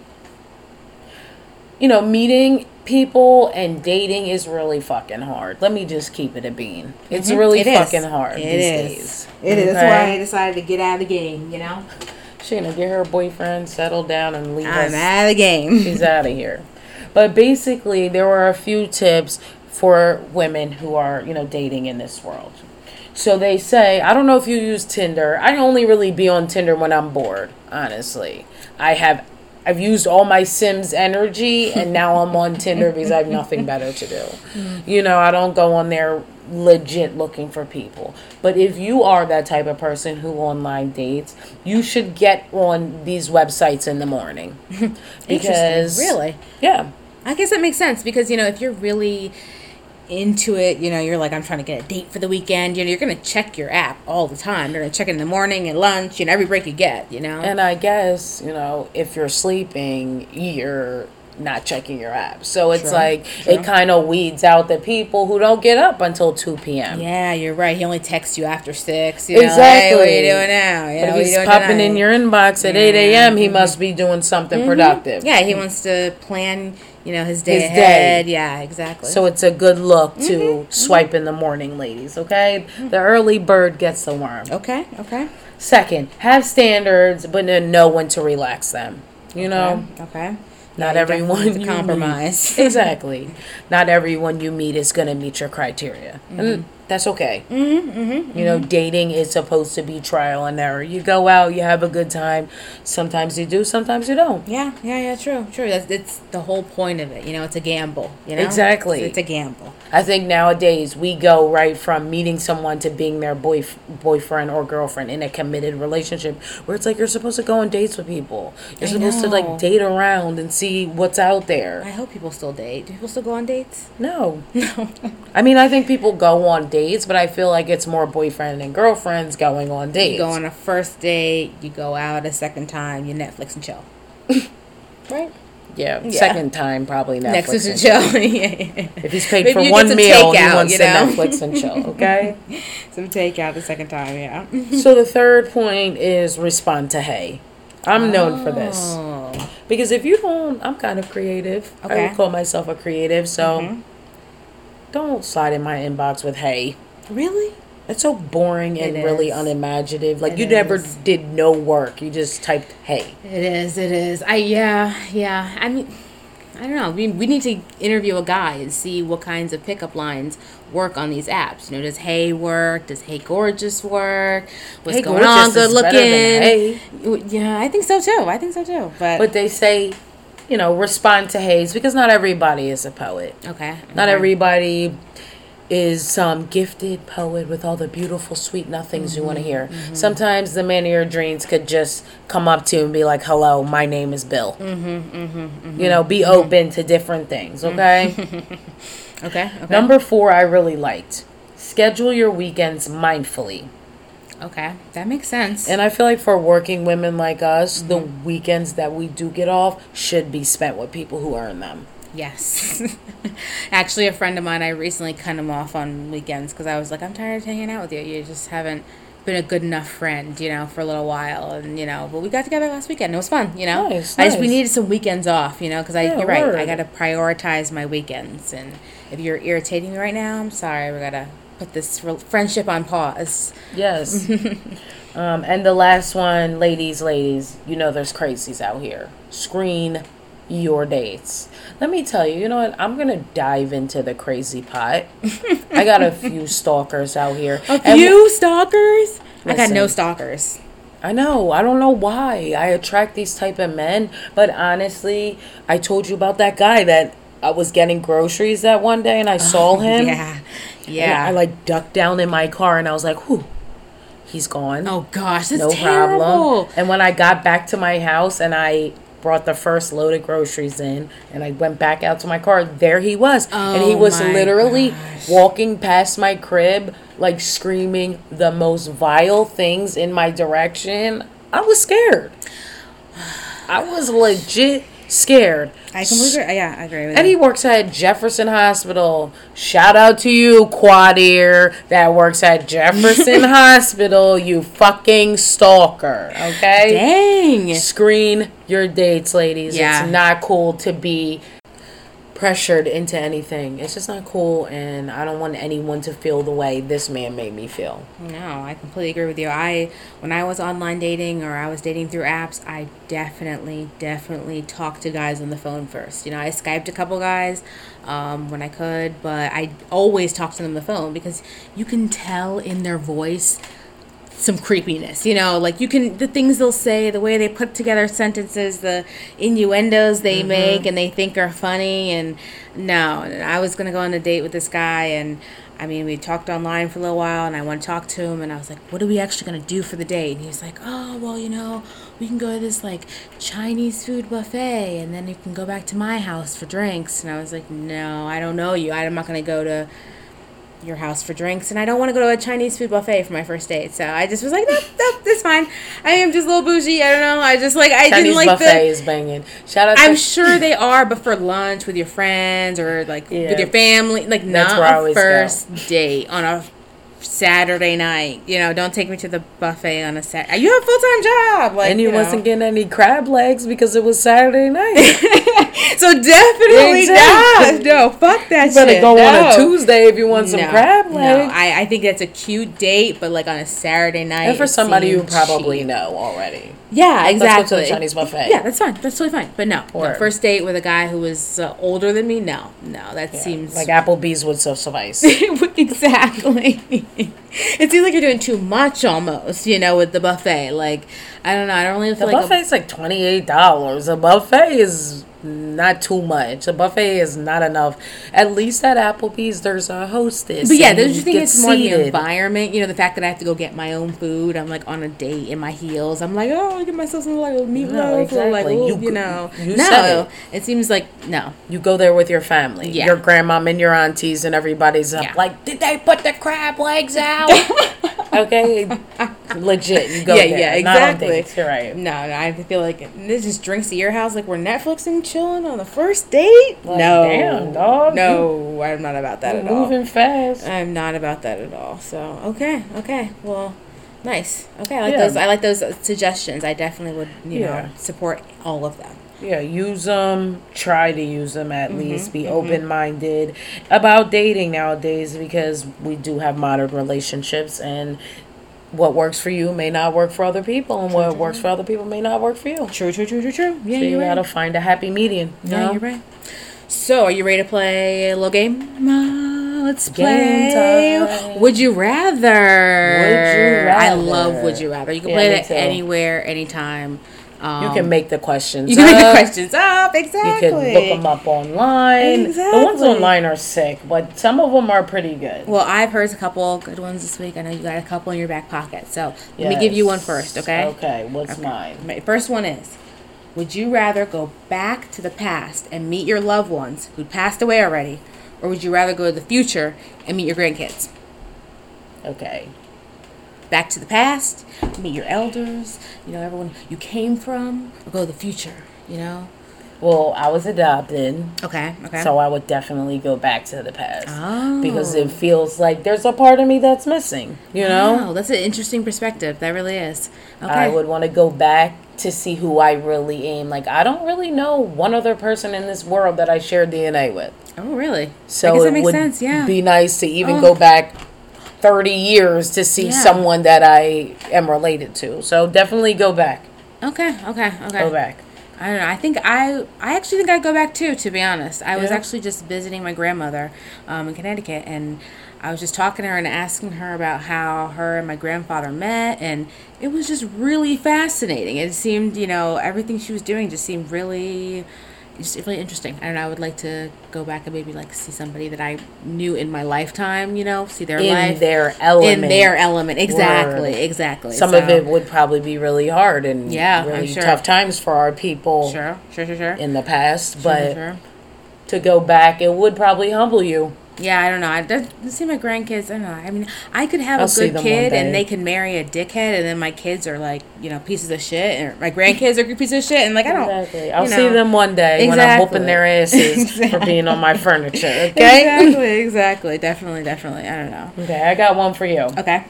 you know, meeting people and dating is really fucking hard. Let me just keep it a bean. It's really Mm-hmm. It is. fucking hard It these is. days. It is. That's Okay? why I decided to get out of the game, you know? She gonna get her boyfriend settled down and leave us I'm out of the game. she's out of here. But basically, there were a few tips for women who are, you know, dating in this world. So they say, I don't know if you use Tinder. I only really be on Tinder when I'm bored, honestly. I have I've used all my Sims energy and now I'm on Tinder because I have nothing better to do. You know, I don't go on there legit looking for people. But if you are that type of person who online dates, you should get on these websites in the morning. because Really? Yeah. I guess that makes sense because you know if you're really into it, you know, you're like I'm trying to get a date for the weekend. You know, you're gonna check your app all the time. You're gonna check it in the morning and lunch and every break you get. You know, And I guess, you know, if you're sleeping, you're not checking your app. So it's Sure, like sure. it kind of weeds out the people who don't get up until 2 p.m. yeah, you're right. He only texts you after six. You know, Exactly. Hey, what are you doing now? You But what if he's popping in your inbox at Yeah. 8 a.m., he mm-hmm. must be doing something mm-hmm. productive. Yeah, he wants to plan. You know, his day His day. Yeah, exactly. So it's a good look to Mm-hmm. mm-hmm. swipe in the morning, ladies, okay? The early bird gets the worm. okay, okay, Second, have standards, but know when to relax them. You know? okay. Not Yeah, everyone definitely have to you compromise. exactly. Not everyone you meet is going to meet your criteria. And that's okay. Mm-hmm, you know, dating is supposed to be trial and error. You go out, you have a good time. Sometimes you do, sometimes you don't. Yeah, yeah, yeah, true, true. That's it's the whole point of it. You know, it's a gamble. You know, Exactly. It's, it's a gamble. I think nowadays we go right from meeting someone to being their boy, boyfriend or girlfriend in a committed relationship where it's like you're supposed to go on dates with people. You're I supposed to like date around and see what's out there. I hope people still date. Do people still go on dates? No. No. I mean, I think people go on dates, but I feel like it's more boyfriend and girlfriends going on dates. You go on a first date. You go out a second time. You Netflix and chill. right. yeah, Yeah. second time probably Netflix. Netflix and chill. yeah. If he's paid for one meal, he takeout, wants you to? Netflix and chill. Okay. Some takeout the second time. Yeah. so the third point is respond to hey. I'm known for this. Oh. Because if you don't, I'm kind of creative. I would call myself a creative, so Mhm. Don't slide in my inbox with hey. Really? It's so boring and really unimaginative. Like It you never did no work. You just typed hey. It is. It is. I yeah yeah. I mean, I don't know. We we need to interview a guy and see what kinds of pickup lines work on these apps. You know, does Hey work? Does Hey Gorgeous work? What's Hey going Gorgeous on? Good looking. Yeah, I think so too. I think so too. But, But they say, you know, respond to hays because not everybody is a poet. okay. Not everybody is some gifted poet with all the beautiful sweet nothings you want to mm-hmm. hear. Mm-hmm. Sometimes the man of your dreams could just come up to you and be like, "Hello, my name is Bill." Mm-hmm, mm-hmm You know, be open to different things. Okay. Okay. Okay. Number four, I really liked. Schedule your weekends mindfully. Okay, that makes sense. And I feel like for working women like us, the Mm-hmm. weekends that we do get off should be spent with people who earn them. Yes. Actually, a friend of mine, I recently cut him off on weekends because I was like, I'm tired of hanging out with you. You just haven't been a good enough friend, you know, for a little while. And, you know, but we got together last weekend. It was fun, you know? Nice, I just, we needed some weekends off, you know, because I, Yeah, you're right. I got to prioritize my weekends. And if you're irritating me right now, I'm sorry. We got to put this re- friendship on pause. Yes. um, and the last one, ladies, ladies, you know there's crazies out here. Screen your dates. Let me tell you, you know what? I'm gonna dive into the crazy pot. I got a few stalkers out here. A And few stalkers? I got no stalkers. I know. I don't know why I attract these type of men, but honestly, I told you about that guy that I was getting groceries that one day and I saw him. Yeah. Yeah. I like ducked down in my car and I was like, "Whew, he's gone." oh, gosh. That's no terrible. problem. And when I got back to my house and I brought the first load of groceries in and I went back out to my car, there he was. and he Oh was literally gosh. walking past my crib, like screaming the most vile things in my direction. I was scared. I was legit scared. I completely agree. Yeah, I agree with And you. he works at Jefferson Hospital. Shout out to you, quad ear, that works at Jefferson Hospital, you fucking stalker. Okay? Dang. Screen your dates, ladies. Yeah. It's not cool to be pressured into anything. It's just not cool, and I don't want anyone to feel the way this man made me feel. No, I completely agree with you. I when I was online dating or I was dating through apps, I definitely, definitely talked to guys on the phone first. You know, I skyped a couple guys um, when I could, but I always talked to them on the phone because you can tell in their voice some creepiness. You know, like you can the things they'll say, the way they put together sentences, the innuendos they mm-hmm. make and they think are funny. And no, I was gonna go on a date with this guy, and I mean, we talked online for a little while, and I want to talk to him, and I was like, "What are we actually gonna do for the date?" And he's like, "Oh, well, you know, we can go to this like Chinese food buffet, and then you can go back to my house for drinks." And I was like, "No, I don't know you. I'm not gonna go to." Your house for drinks, and I don't want to go to a Chinese food buffet for my first date. So I just was like, no, no, that's fine. I am just a little bougie. I don't know. I just like I Chinese didn't like buffet the. is banging. Shout out I'm to sure they are, but for lunch with your friends or like Yeah. with your family, like That's not a always go. first date on a Saturday night. You know, don't take me to the buffet on a Saturday. You have a full time job, like and you you know. wasn't getting any crab legs because it was Saturday night. So definitely Exactly. not. No, fuck that You better shit. go on a Tuesday if you want some no, crab No. I, I think that's a cute date, but like on a Saturday night. and for somebody you probably cheap. know already. Yeah, Let's exactly. go to the Chinese buffet. Yeah, that's fine. That's totally fine. But no, no first date with a guy who was uh, older than me. No, no, that Yeah, seems like Applebee's would so suffice. exactly. it seems like you're doing too much almost. You know, with the buffet. Like I don't know. I don't really The feel like. a- buffet's like twenty eight dollars. A buffet is not too much. A buffet is not enough. At least at Applebee's, there's a hostess. But yeah, don't you think it's more the environment? You know, the fact that I have to go get my own food. I'm like on a date in my heels. I'm like, oh, I'll get myself some like a meatloaf No, or like, exactly. You you, know. you no, said it. seems like no. You go there with your family, Yeah. your grandmom and your aunties, and everybody's up Yeah. like, did they put the crab legs out? okay, legit. You go yeah, there. yeah, exactly. dates, You're right. No, no, I feel like this just drinks to your house like we're Netflixing, chilling on the first date. Like, no, damn, dog, No, I'm not about that at all. moving fast. I'm not about that at all. So okay, okay, well, nice. Okay, I like Yeah. those. I like those suggestions. I definitely would, you Yeah. know, support all of them. Yeah, use them. Try to use them at Mm-hmm, least. Be open minded about dating nowadays because we do have modern relationships and what works for you may not work for other people, and what works for other people may not work for you. True, true, true, true, true. Yeah, So you gotta right. find a happy median. You Yeah, know? you're right. So, are you ready to play a little game? Uh, let's Game play. time. Would you rather? Would you I love Would You Rather. You can Yeah, play it anywhere, anytime. Um, You can make the questions. you can make the up. questions up. Exactly. You can look them up online. Exactly. The ones online are sick, but some of them are pretty good. Well, I've heard a couple good ones this week. I know you got a couple in your back pocket. So let me give you one first, okay? Okay, what's mine? My first one is Would you rather go back to the past and meet your loved ones who passed away already, or would you rather go to the future and meet your grandkids? Okay. Back to the past, meet your elders, you know, everyone you came from, or go to the future, you know? Well, I was adopted. Okay. Okay. So I would definitely go back to the past Oh. because it oh. feels like there's a part of me that's missing. You know, Oh, that's an interesting perspective. That really is. Okay. I would want to go back to see who I really am. Like I don't really know one other person in this world that I share DNA with. oh, really? So it would sense. Yeah. be nice to even Oh. go back 30 years to see Yeah. someone that I am related to. So definitely go back. okay. Okay. Okay. Go back. I don't know. I think I I actually think I'd go back too. To be honest, I was Yeah. actually just visiting my grandmother um, in Connecticut, and I was just talking to her and asking her about how her and my grandfather met, and it was just really fascinating. It seemed, you know, everything she was doing just seemed really, just really interesting. And I would like to go back and maybe like see somebody that I knew in my lifetime. You know, see their In life their element. in their element. Exactly. Word. Exactly. Some of it would probably be really hard and Yeah, really sure. tough times for our people Sure. Sure. Sure. Sure. in the past. Sure, But sure. to go back, it would probably humble you. Yeah, I don't know. I don't see my grandkids. I don't know. I mean, I could have I'll a good kid and they can marry a dickhead, and then my kids are like, you know, pieces of shit, and my grandkids are good pieces of shit, and like I don't. Exactly. I'll you see them one day when I'm whooping their asses for being on my furniture. Okay. Exactly. Exactly. Definitely. Definitely. I don't know. Okay, I got one for you. Okay.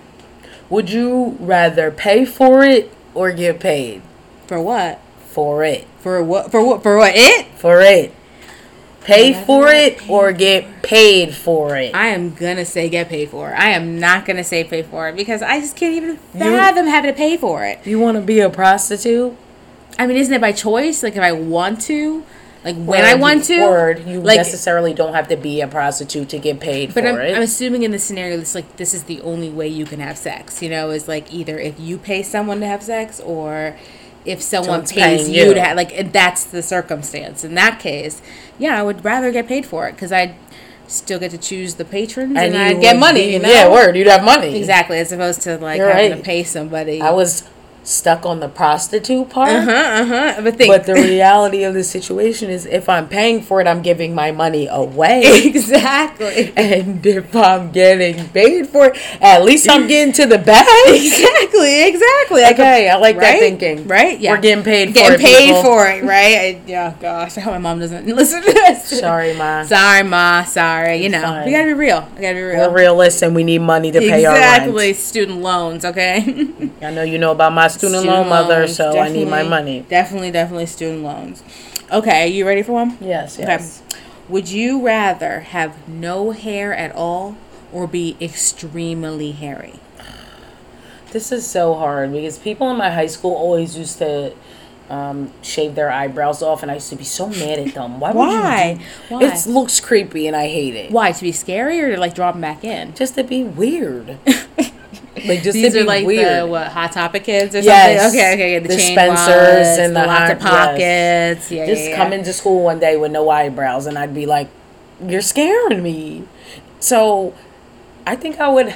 Would you rather pay for it or get paid For what? for it? For what? For what? For what? It? For it. Pay for it or get paid for it. I am gonna say get paid for it. I am not gonna say pay for it because I just can't even fathom having to pay for it. You want to be a prostitute? I mean, isn't it by choice? Like if I want to, like when I want to, you like necessarily don't have to be a prostitute to get paid But for I'm, it. I'm assuming in this scenario, it's like this is the only way you can have sex. You know, is like either if you pay someone to have sex, or if someone pays you, you. to have. Like that's the circumstance. In that case, yeah, I would rather get paid for it because I still get to choose the patrons and, you I get money. be- you know, Yeah, word. You'd have money. exactly as opposed to like You're having right. to pay somebody. I was stuck on the prostitute part. uh huh, uh huh. But think But the reality of the situation is, if I'm paying for it, I'm giving my money away. exactly. and if I'm getting paid for it, at least I'm getting to the bag. Exactly, exactly. Okay, I like that right? thinking. Right? Yeah. We're getting paid for Getting it, paid people. for it, right? I, yeah, gosh. I hope my mom doesn't listen to this. Sorry, ma. Sorry, Ma. Sorry. You know, we gotta be real. We gotta be real. We're realists and we need money to pay our exactly. Student loans, okay? I know you know about my student, loan mother, so I need my money. Definitely, definitely student loans. Okay, you ready for one? Yes, Okay. yes. Would you rather have no hair at all or be extremely hairy? This is so hard because people in my high school always used to um, shave their eyebrows off, and I used to be so mad at them. Why? Why? Would you do- Why? It looks creepy, and I hate it. Why? To be scary or to like drop them back in? Just to be weird. like just These are be like weird. the what hot topic kids or Yes. something. Okay, okay, the, The chain Spencers wallets, and the, the lots of hot- pockets. Yeah, just yeah, yeah. come into school one day with no eyebrows, and I'd be like, "You're scaring me." So, I think I would.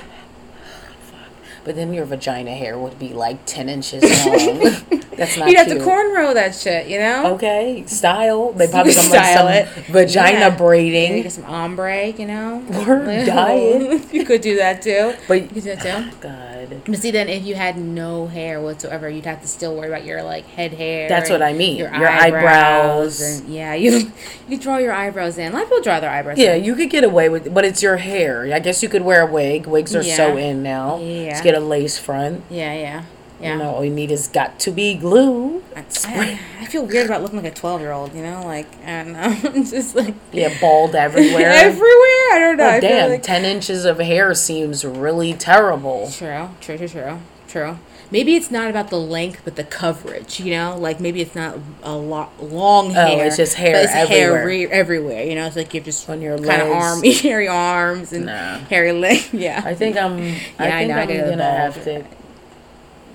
But then your vagina hair would be like ten inches long. That's not You'd have cute. to cornrow that shit, you know. Okay, style. They probably come Style like it. some vagina Yeah. Braiding. get some ombre, you know. Or dye it. you could do that too. But You could do that too. God, But see, then if you had no hair whatsoever, you'd have to still worry about your like head hair. That's what I mean. Your, Your eyebrows, eyebrows. and yeah, you you draw your eyebrows in. A lot of people draw their eyebrows. yeah, in. you could get away with, but it's your hair. I guess you could wear a wig. Wigs are so in now. Yeah. Just get a lace front. yeah, yeah, yeah. You know, all you need is got to be glue. I, I, I feel weird about looking like a twelve year old. You know, like I don't know, I'm just like Yeah, bald everywhere. everywhere. I don't know. Oh, I damn, like- 10 inches of hair seems really terrible. True, true, true, true, true. Maybe it's not about the length, but the coverage. You know, like maybe it's not a lot long hair. Oh, hair. it's just hair it's hair everywhere. re- everywhere. You know, it's like you've just On your kind of arm, hairy arms and Nah. hairy legs. Yeah, I think I'm. Yeah, I think know, I I'm gotta gonna have to.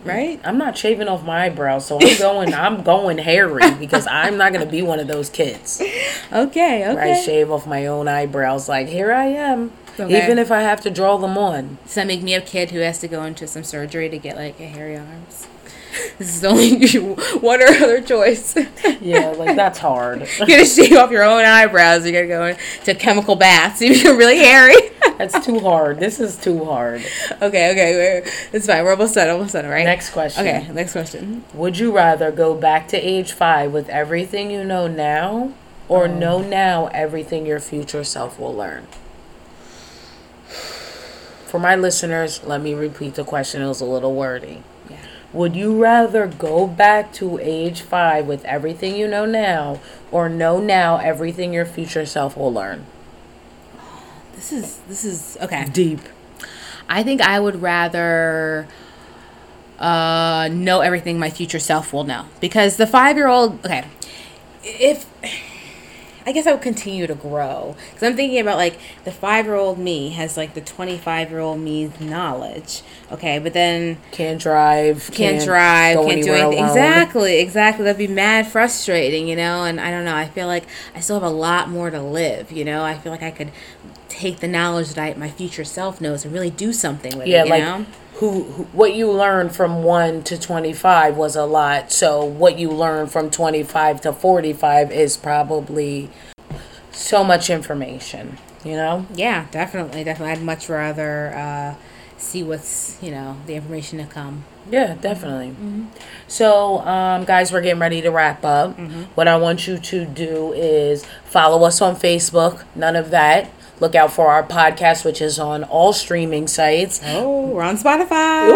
Right. I'm not shaving off my eyebrows, so I'm going. I'm going hairy because I'm not gonna be one of those kids Okay, where I shave off my own eyebrows. Like here I am, Okay. even if I have to draw them on. Does that make me a kid who has to go into some surgery to get like a hairy arms? This is only one or other choice. Yeah, like that's hard. you gotta shave off your own eyebrows. You gotta go into chemical baths. You become really hairy. That's too hard. This is too hard. Okay, okay, wait, it's fine. We're almost done. Almost done. Right. Next question. Okay, next question. Would you rather go back to age five with everything you know now, or Oh. know now everything your future self will learn? For my listeners, let me repeat the question. It was a little wordy. Yeah. Would you rather go back to age five with everything you know now, or know now everything your future self will learn? This is this is okay. Deep. I think I would rather uh, know everything my future self will know because the five year old. Okay, if I guess I would continue to grow because I'm thinking about like the five year old me has like the 25 year old me's knowledge. Okay, but then Can't drive. can't, drive, go can't do anything. alone. Exactly, exactly. That'd be mad frustrating, you know. And I don't know. I feel like I still have a lot more to live. You know, I feel like I could take the knowledge that I, my future self knows and really do something with Yeah, it. Yeah, like know? who, who what you learned from 1 to 25 was a lot. So what you learned from 25 to 45 is probably so much information, you know? Yeah, definitely, definitely. I'd much rather uh, see what's you know the information to come. Yeah, definitely. So, um, guys, we're getting ready to wrap up. What I want you to do is follow us on Facebook. None of that. Look out for our podcast, which is on all streaming sites. Oh, we're on Spotify.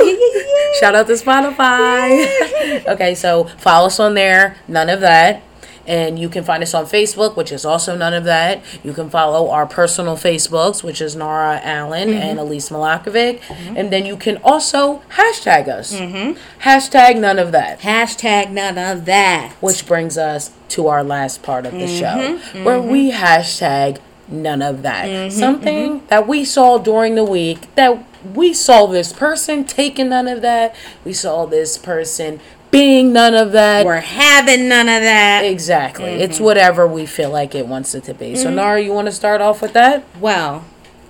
Shout out to Spotify. okay, so follow us on there. None of that. And you can find us on Facebook, which is also none of that. You can follow our personal Facebooks, which is Nara Allen mm-hmm. and Elise Malakovic. Mm-hmm. And then you can also hashtag us. Mm-hmm. Hashtag none of that. Hashtag none of that. Which brings us to our last part of the show, where we hashtag none of that. Mm-hmm, Something mm-hmm. that we saw during the week that we saw this person taking none of that. We saw this person being none of that. We're having none of that. exactly. Mm-hmm. It's whatever we feel like it wants it to be. So, Nara, you want to start off with that? Well,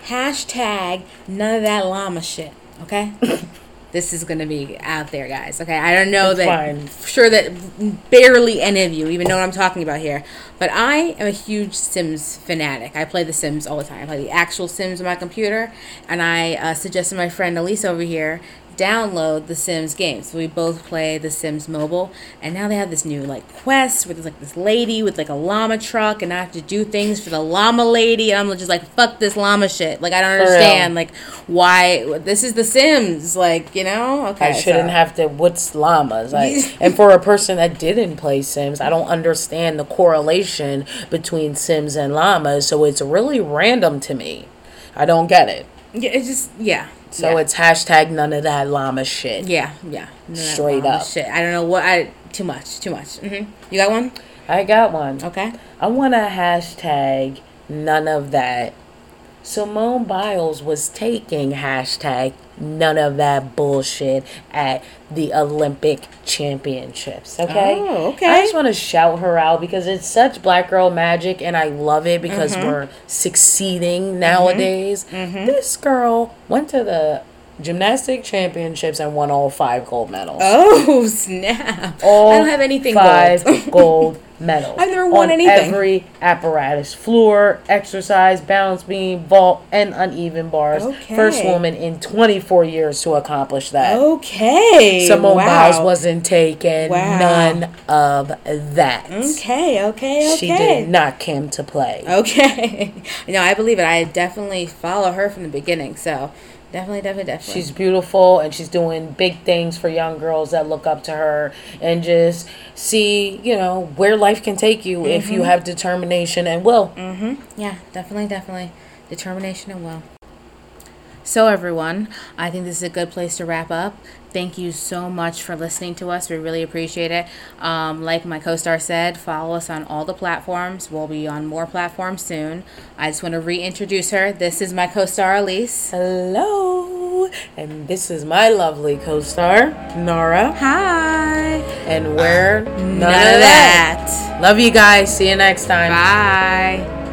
hashtag none of that llama shit. Okay. this is gonna be out there, guys. Okay. I don't know It's that. fine. Sure that barely any of you even know what I'm talking about here. But I am a huge Sims fanatic. I play the Sims all the time. I play the actual Sims on my computer, and I uh, suggested my friend Elise over here download the Sims games. So we both play the Sims mobile, and now they have this new like quest where there's like this lady with like a llama truck, and I have to do things for the llama lady, and I'm just like, fuck this llama shit. Like I don't understand like why this is the Sims. Like you know, okay. I shouldn't so- have to. What's llamas? Like, and for a person that didn't play Sims, I don't understand the correlation between Sims and llamas. So it's really random to me. I don't get it. Yeah, it's just yeah. So yeah. it's hashtag none of that llama shit. Yeah, yeah. Straight up. Shit. I don't know what I. Too much. Too much. hmm You got one? I got one. Okay. I want to hashtag none of that. Simone Biles was taking hashtag none of that bullshit at the Olympic Championships. Okay. Oh, okay. I just want to shout her out because it's such black girl magic and I love it because Mm-hmm. we're succeeding nowadays. This girl went to the gymnastic championships and won all five gold medals. Oh snap! All I don't have anything five gold. gold medals. I've never won on anything. Every apparatus, floor, exercise, balance beam, vault, and uneven bars. Okay. First woman in 24 years to accomplish that. Okay. Simone wow. Biles wasn't taken. Wow. None of that. Okay. Okay. Okay. She did not come to play. Okay. no, I believe it. I definitely follow her from the beginning. So definitely, definitely, definitely. She's beautiful and she's doing big things for young girls that look up to her and just see, you know, where life can take you if Mm-hmm. you have determination and will. Mhm. Yeah, definitely, definitely. Determination and will. So, everyone, I think this is a good place to wrap up. Thank you so much for listening to us. We really appreciate it. Um, like my co star said, follow us on all the platforms. We'll be on more platforms soon. I just want to reintroduce her. This is my co star, Elise. Hello, and this is my lovely co-star Nara, Hi. and we're none, None of that. Love you guys. See you next time. Bye.